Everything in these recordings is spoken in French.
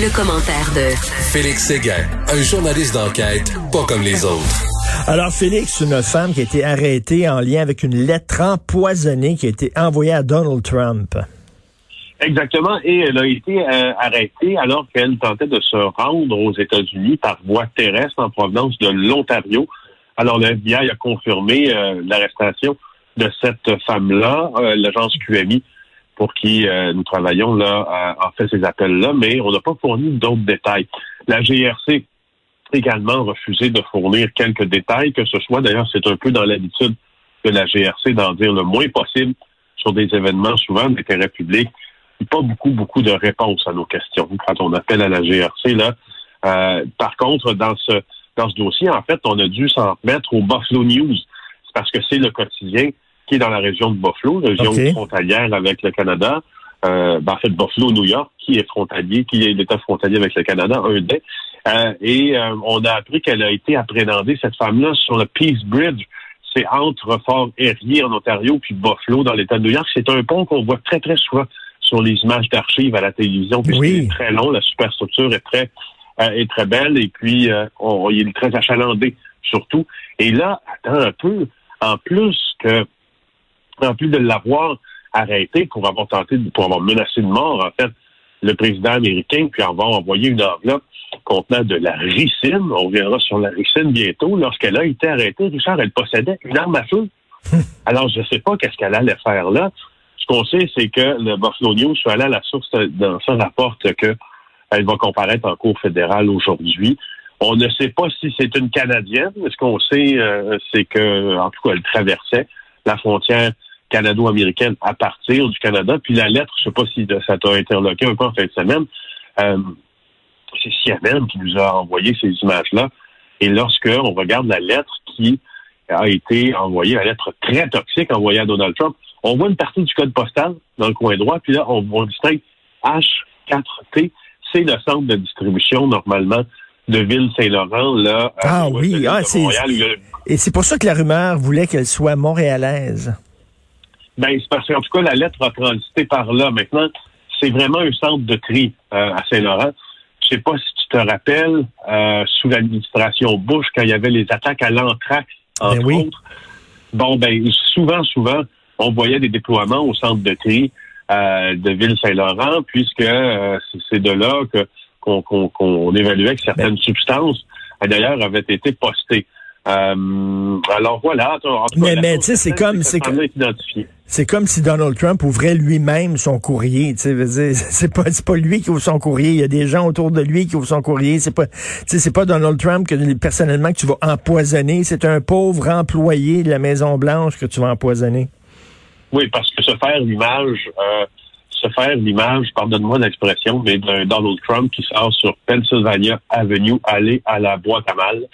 Le, commentaire de Félix Séguin, un journaliste d'enquête pas comme les autres. Alors, Félix, une femme qui a été arrêtée en lien avec une lettre empoisonnée qui a été envoyée à Donald Trump. Exactement, et elle a été euh, arrêtée alors qu'elle tentait de se rendre aux États-Unis par voie terrestre en provenance de l'Ontario. Alors, le FBI a confirmé euh, l'arrestation de cette femme-là, euh, l'agence QMI, pour qui nous travaillons là, a fait ces appels-là, mais on n'a pas fourni d'autres détails. La GRC également refusé de fournir quelques détails, que ce soit d'ailleurs, c'est un peu dans l'habitude de la GRC d'en dire le moins possible sur des événements souvent d'intérêt public. Pas beaucoup, beaucoup de réponses à nos questions quand on appelle à la GRC. Là. Euh, par contre, dans ce dans ce dossier, en fait, on a dû s'en mettre au Buffalo News. Parce que c'est le quotidien qui est dans la région de Buffalo, région frontalière avec le Canada. Euh, ben, en fait, Buffalo, New York, qui est frontalier, qui est l'État frontalier avec le Canada, un des. Euh, et euh, on a appris qu'elle a été appréhendée, cette femme-là, sur le Peace Bridge. C'est entre Fort Erie en Ontario puis Buffalo dans l'État de New York. C'est un pont qu'on voit très, très souvent sur les images d'archives à la télévision. Puis oui. C'est très long, la superstructure est très est très belle et puis il est très achalandé surtout. Et là, attends un peu, en plus que en plus de l'avoir arrêté pour avoir tenté, pour avoir menacé de mort, en fait, le président américain, puis avoir envoyé une enveloppe contenant de la ricine. On reviendra sur la ricine bientôt. Lorsqu'elle a été arrêtée, Richard, elle possédait une arme à feu. Alors, je ne sais pas qu'est-ce qu'elle allait faire là. Ce qu'on sait, c'est que le Buffalo News, je suis allé à la source dans ça, rapporte qu'elle va comparaître en cour fédérale aujourd'hui. On ne sait pas si c'est une Canadienne. Ce qu'on sait, euh, c'est que, en tout cas, elle traversait la frontière canado-américaine à partir du Canada. Puis la lettre, je ne sais pas si ça t'a interloqué un peu en fin de semaine, euh, c'est CNN qui nous a envoyé ces images-là. Et lorsque on regarde la lettre qui a été envoyée, la lettre très toxique envoyée à Donald Trump, on voit une partie du code postal dans le coin droit, puis là, on, on distingue H4T, c'est le centre de distribution normalement de Ville-Saint-Laurent, là. Ah oui, ah, c'est... Et c'est pour ça que la rumeur voulait qu'elle soit montréalaise. Ben, c'est parce qu'en tout cas, la lettre a transité par là. Maintenant, c'est vraiment un centre de tri euh, à Saint-Laurent. Je sais pas si tu te rappelles, euh, sous l'administration Bush, quand il y avait les attaques à l'anthrax, entre ben autres. Bon, ben, souvent, souvent, on voyait des déploiements au centre de tri euh, de Ville-Saint-Laurent, puisque c'est de là que qu'on évaluait que certaines ben substances, d'ailleurs, avaient été postées. Euh, alors voilà. mais mais tu sais, c'est comme c'est comme c'est comme si Donald Trump ouvrait lui-même son courrier. Tu sais, c'est pas c'est pas lui qui ouvre son courrier. Il y a des gens autour de lui qui ouvrent son courrier. C'est pas c'est pas Donald Trump que personnellement que tu vas empoisonner. C'est un pauvre employé de la Maison Blanche que tu vas empoisonner. Oui, parce que se faire l'image. Euh, se faire l'image, pardonne-moi l'expression, mais d'un Donald Trump qui sort sur Pennsylvania Avenue, aller à la boîte à mal.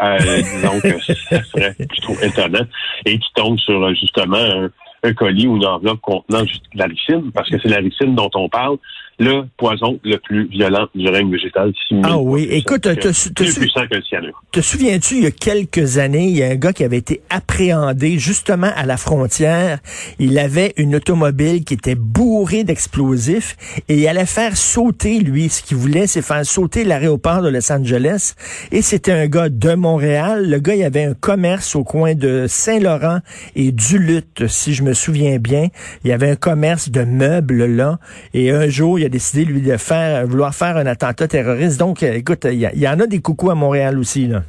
Euh, disons que ça serait plutôt étonnant. Et qui tombe sur euh, justement un, un colis ou une enveloppe contenant la ricine, parce que c'est la ricine dont on parle, le poison le plus violent du règne végétal. Ah oui, écoute, te, te, plus puissant que le cyanure. Te souviens-tu, il y a quelques années, il y a un gars qui avait été appréhendé justement à la frontière. Il avait une automobile qui était bourrée d'explosifs et il allait faire sauter, lui, ce qu'il voulait, c'est faire sauter l'aéroport de Los Angeles. Et c'était un gars de Montréal. Le gars, il avait un commerce au coin de Saint-Laurent et Duluth, si je me souviens bien. Il y avait un commerce de meubles là. Et un jour, il a décidé, lui, de faire, vouloir faire un attentat terroriste. Donc, euh, écoute, il y, en a des coucous à Montréal aussi, là.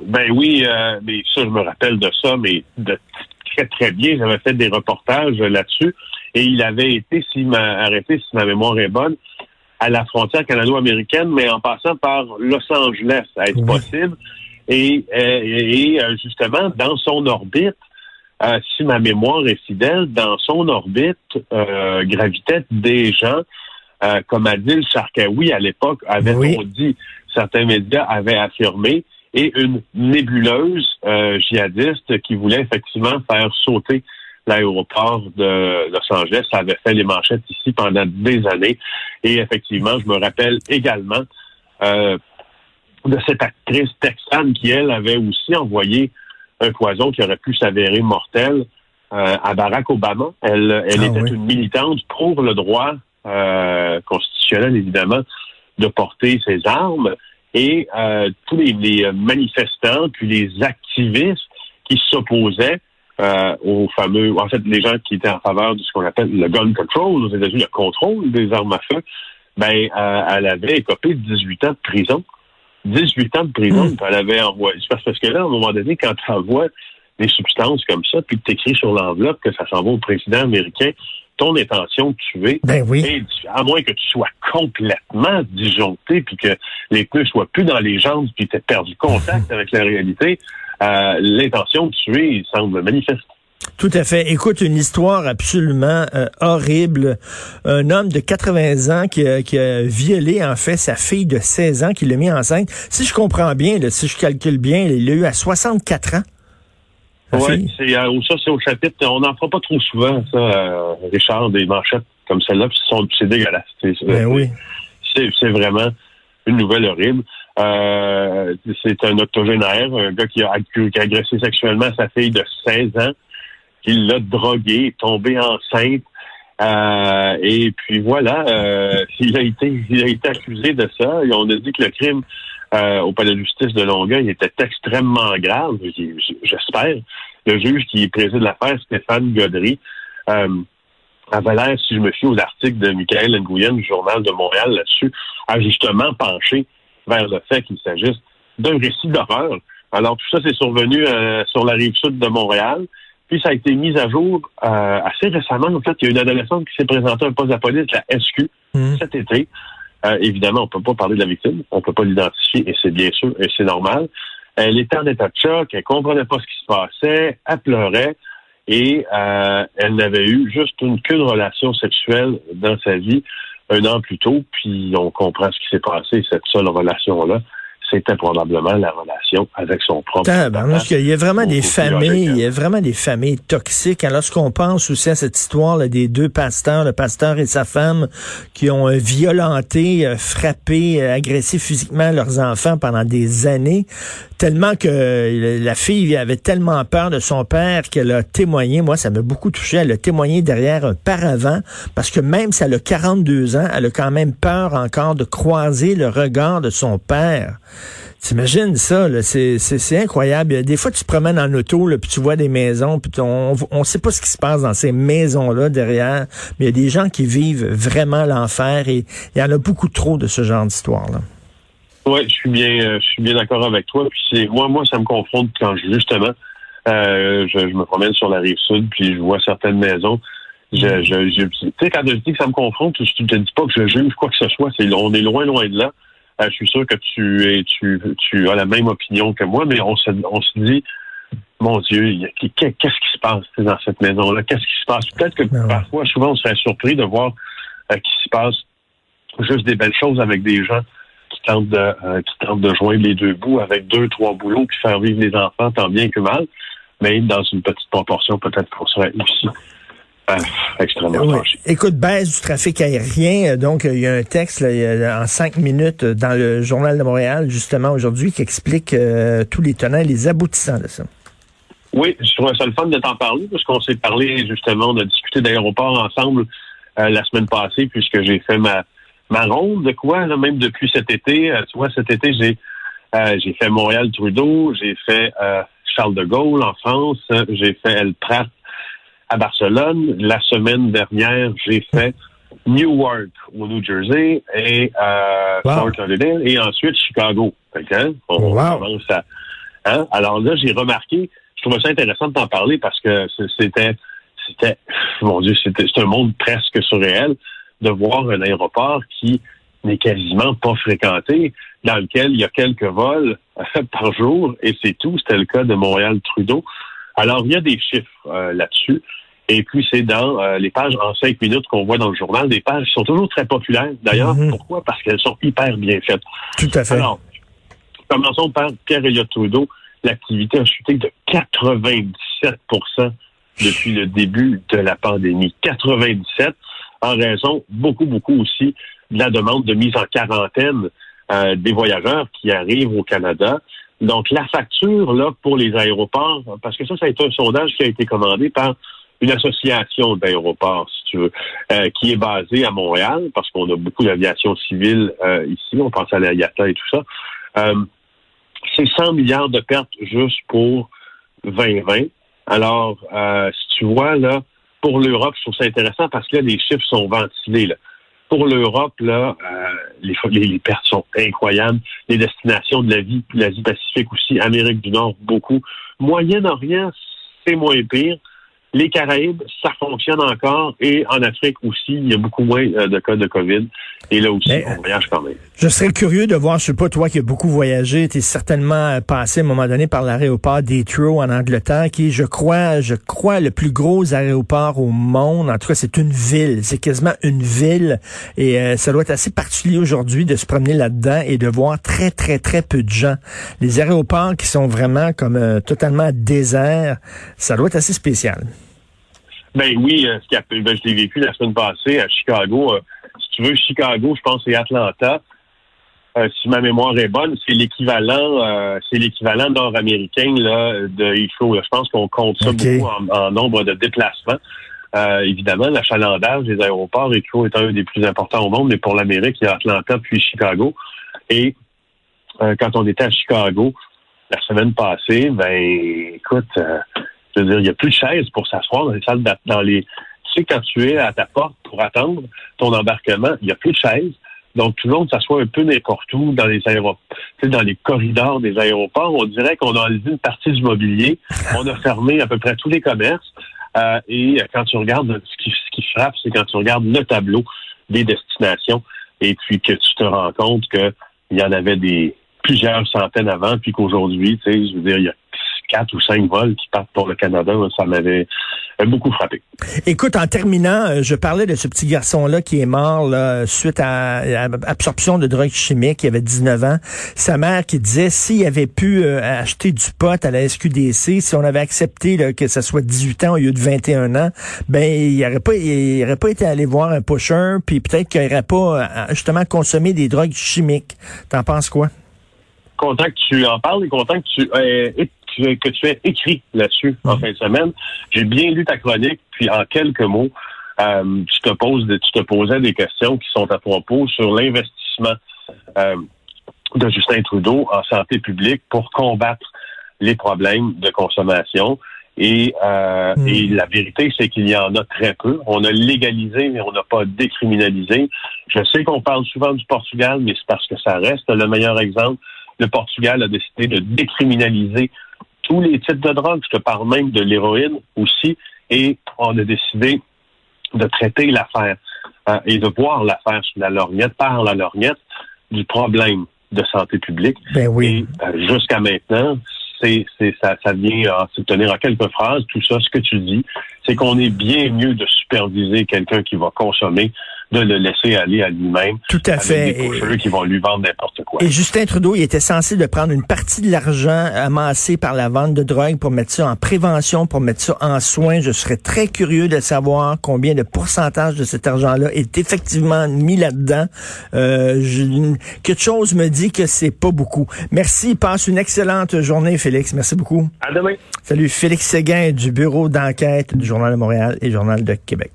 Ben oui, euh, mais ça, je me rappelle de ça, mais de très, très bien. J'avais fait des reportages là-dessus. Et il avait été, s'il m'a arrêté, si ma mémoire est bonne, à la frontière canado-américaine, mais en passant par Los Angeles, à être possible. Et, euh, et, justement, dans son orbite, euh, si ma mémoire est fidèle, dans son orbite euh, gravitaient des gens euh, comme Adil Sharkawi à l'époque avait Oui. dit, certains médias avaient affirmé, et une nébuleuse euh, djihadiste qui voulait effectivement faire sauter l'aéroport de Los Angeles. Ça avait fait les manchettes ici pendant des années. Et effectivement, je me rappelle également euh, de cette actrice texane qui, elle, avait aussi envoyé un poison qui aurait pu s'avérer mortel euh, à Barack Obama. Elle, elle Ah était oui. une militante pour le droit euh, constitutionnel, évidemment, de porter ses armes. Et euh, tous les, les manifestants, puis les activistes qui s'opposaient euh, aux fameux, en fait, les gens qui étaient en faveur de ce qu'on appelle le gun control aux États-Unis, le contrôle des armes à feu, ben, euh, elle avait écopé de 18 ans de prison. 18 ans de prison, Mm. puis elle avait envoyé. C'est parce- parce que là, à un moment donné, quand tu envoies des substances comme ça, puis que tu écris sur l'enveloppe que ça s'en va au président américain, ton intention de tuer, Ben oui. et à moins que tu sois complètement disjoncté, puis que les pneus soient plus dans les jambes, puis tu aies perdu contact avec la réalité, euh, l'intention de tuer semble manifeste. Tout à fait. Écoute, une histoire absolument euh, horrible. Un homme de 80 ans qui a, qui a violé, en fait, sa fille de 16 ans, qui l'a mis enceinte. Si je comprends bien, là, si je calcule bien, il l'a eu à 64 ans. C'est euh, ça, c'est au chapitre. On n'en fera pas trop souvent, ça, euh, Richard, des manchettes comme celle-là, c'est dégueulasse. C'est Ben oui. c'est- c'est vraiment une nouvelle horrible. Euh, c'est un octogénaire, un gars qui a, qui a agressé sexuellement sa fille de 16 ans, qui l'a drogué, tombé enceinte. Euh, et puis voilà, euh, il a été il a été accusé de ça. Et on a dit que le crime euh, au palais de justice de Longueuil était extrêmement grave. J'espère. Le juge qui préside l'affaire, Stéphane Godry, euh, avait l'air, si je me fie aux articles de Michael Nguyen du Journal de Montréal là-dessus, a justement penché vers le fait qu'il s'agisse d'un récit d'horreur. Alors, tout ça, c'est survenu euh, sur la rive sud de Montréal. Puis, ça a été mis à jour euh, assez récemment. En fait, il y a une adolescente qui s'est présentée à un poste de la police, la SQ, Mhm. cet été. Euh, évidemment, on peut pas parler de la victime, on peut pas l'identifier, et c'est bien sûr, et c'est normal. Elle était en état de choc, elle comprenait pas ce qui se passait, elle pleurait, et euh, elle n'avait eu juste une qu'une relation sexuelle dans sa vie un an plus tôt, puis on comprend ce qui s'est passé, cette seule relation-là, c'était probablement la relation avec son propre Tabarnouche, papa. il y a vraiment des familles, biologique, il y a vraiment des familles toxiques. Alors, lorsqu'on pense aussi à cette histoire là, des deux pasteurs, le pasteur et sa femme, qui ont euh, violenté, euh, frappé, euh, agressé physiquement leurs enfants pendant des années, tellement que la fille avait tellement peur de son père qu'elle a témoigné, moi ça m'a beaucoup touché, elle a témoigné derrière un paravent, parce que même si elle a 42 ans, elle a quand même peur encore de croiser le regard de son père. T'imagines ça, là, c'est, c'est, c'est incroyable. Des fois, tu te promènes en auto, là, puis tu vois des maisons, puis on on sait pas ce qui se passe dans ces maisons-là derrière, mais il y a des gens qui vivent vraiment l'enfer et il y en a beaucoup trop de ce genre d'histoire-là. Oui, je suis bien, euh, je suis bien d'accord avec toi. Puis c'est moi, moi, ça me confronte quand je- justement, euh, je, je me promène sur la rive sud, puis je vois certaines maisons. Je, je, je- tu sais, quand je dis que ça me confronte, je te dis pas que je juge quoi que ce soit. C'est, on est loin, loin de là. Euh, je suis sûr que tu es, tu, tu as la même opinion que moi, mais on se, on se dit, mon Dieu, qu'est-ce qui se passe dans cette maison-là? Qu'est-ce qui se passe? Peut-être que Ben parfois, souvent, on serait surpris de voir euh, qu'il se passe juste des belles choses avec des gens qui tentent de euh, qui tentent de joindre les deux bouts avec deux, trois boulots puis faire vivre les enfants tant bien que mal. Mais dans une petite proportion, peut-être qu'on serait aussi extrêmement Oui. Écoute, baisse du trafic aérien. Donc, il y a un texte là, en cinq minutes euh, dans le Journal de Montréal, justement, aujourd'hui, qui explique euh, tous les tenants et les aboutissants de ça. Oui, je trouvais ça le fun de t'en parler parce qu'on s'est parlé justement, on a discuté d'aéroport ensemble euh, la semaine passée puisque j'ai fait ma ma ronde de quoi, là, même depuis cet été. Euh, tu vois, cet été, j'ai j'ai fait Montréal-Trudeau, j'ai fait Charles de Gaulle en France, j'ai fait El Prat à Barcelone. La semaine dernière, j'ai fait Newark au New Jersey et euh, Wow. Fort Lauderdale et ensuite Chicago. Hein, on Wow. commence à- hein? Alors là, j'ai remarqué, je trouvais ça intéressant de t'en parler parce que c'était, c'était, mon Dieu, c'était c'est un monde presque surréel de voir un aéroport qui n'est quasiment pas fréquenté, dans lequel il y a quelques vols par jour et c'est tout. C'était le cas de Montréal-Trudeau. Alors, il y a des chiffres euh, là-dessus. Et puis, c'est dans euh, les pages en cinq minutes qu'on voit dans le journal, des pages qui sont toujours très populaires. D'ailleurs, Mhm. pourquoi? Parce qu'elles sont hyper bien faites. Tout à fait. Alors, commençons par Pierre Elliott Trudeau. L'activité a chuté de 97% depuis le début de la pandémie. 97 en raison beaucoup, beaucoup aussi de la demande de mise en quarantaine euh, des voyageurs qui arrivent au Canada. Donc, la facture, là, pour les aéroports, parce que ça, ça a été un sondage qui a été commandé par une association d'aéroports, si tu veux, euh, qui est basée à Montréal, parce qu'on a beaucoup d'aviation civile euh, ici, on pense à l'IATA et tout ça. Euh, c'est 100 milliards de pertes juste pour 2020. Alors, euh, si tu vois, là, pour l'Europe, je trouve ça intéressant parce que là, les chiffres sont ventilés. Là. Pour l'Europe, là, euh, les, les, les pertes sont incroyables. Les destinations de la vie, l'Asie-Pacifique aussi, Amérique du Nord, beaucoup. Moyen-Orient, c'est moins pire. Les Caraïbes, ça fonctionne encore. Et en Afrique aussi, il y a beaucoup moins euh, de cas de COVID. Et là aussi, Mais, on voyage quand même. Je serais curieux de voir, je sais pas, toi qui as beaucoup voyagé, tu es certainement euh, passé à un moment donné par l'aéroport d'Heathrow en Angleterre, qui est, je crois, je crois, le plus gros aéroport au monde. En tout cas, c'est une ville. C'est quasiment une ville. Et euh, ça doit être assez particulier aujourd'hui de se promener là-dedans et de voir très, très, très peu de gens. Les aéroports qui sont vraiment comme euh, totalement déserts, ça doit être assez spécial. Ben oui, euh, ce qui a, ben, je l'ai vécu la semaine passée à Chicago. Euh, si tu veux, Chicago, je pense c'est Atlanta. Euh, si ma mémoire est bonne, c'est l'équivalent, c'est l'équivalent nord-américain là, de là. Je pense qu'on compte ça beaucoup en, en nombre de déplacements. Évidemment, l'achalandage des aéroports, est un des plus importants au monde, mais pour l'Amérique, il y a Atlanta puis Chicago. Et quand on était à Chicago la semaine passée, ben écoute, euh, je veux dire, il n'y a plus de chaises pour s'asseoir dans les salles dans les. Tu sais, quand tu es à ta porte pour attendre ton embarquement, il n'y a plus de chaises. Donc, tout le monde s'assoit un peu n'importe où dans les aéroports, dans les corridors des aéroports. On dirait qu'on a enlevé une partie du mobilier. On a fermé à peu près tous les commerces. Euh, et quand tu regardes, ce qui, ce qui frappe, c'est quand tu regardes le tableau des destinations et puis que tu te rends compte qu'il y en avait des plusieurs centaines avant, puis qu'aujourd'hui, tu sais, je veux dire, il y a quatre ou cinq vols qui partent pour le Canada. Ça m'avait euh, beaucoup frappé. Écoute, en terminant, euh, je parlais de ce petit garçon-là qui est mort là, suite à, à absorption de drogue chimique. Il avait 19 ans. Sa mère qui disait s'il avait pu euh, acheter du pot à la SQDC, si on avait accepté là, que ça soit 18 ans au lieu de 21 ans, ben il aurait pas, il aurait pas été allé voir un pusher, puis peut-être qu'il aurait pas justement consommé des drogues chimiques. T'en penses quoi? Content que tu en parles et content que tu, euh, que, tu aies écrit là-dessus en fin de semaine. J'ai bien lu ta chronique, puis en quelques mots, euh, tu te poses, tu te posais des questions qui sont à propos sur l'investissement euh, de Justin Trudeau en santé publique pour combattre les problèmes de consommation. Et, euh, Mm. et la vérité, c'est qu'il y en a très peu. On a légalisé, mais on n'a pas décriminalisé. Je sais qu'on parle souvent du Portugal, mais c'est parce que ça reste le meilleur exemple. Le Portugal a décidé de décriminaliser tous les types de drogues. Je te parle même de l'héroïne aussi. Et on a décidé de traiter l'affaire euh, et de voir l'affaire sous la lorgnette, par la lorgnette du problème de santé publique. Ben oui. Et euh, jusqu'à maintenant, c'est, c'est, ça, ça vient à se tenir en quelques phrases. Tout ça, ce que tu dis, c'est qu'on est bien mieux de superviser quelqu'un qui va consommer, de le laisser aller à lui-même. Tout à avec fait. Des Et- coucheux qui vont lui vendre n'importe quoi. Et Justin Trudeau, il était censé de prendre une partie de l'argent amassé par la vente de drogue pour mettre ça en prévention, pour mettre ça en soins. Je serais très curieux de savoir combien de pourcentage de cet argent-là est effectivement mis là-dedans. Euh, je- quelque chose me dit que c'est pas beaucoup. Merci. Passe une excellente journée, Félix. Merci beaucoup. À demain. Salut, Félix Séguin du bureau d'enquête du Journal de Montréal et Journal de Québec.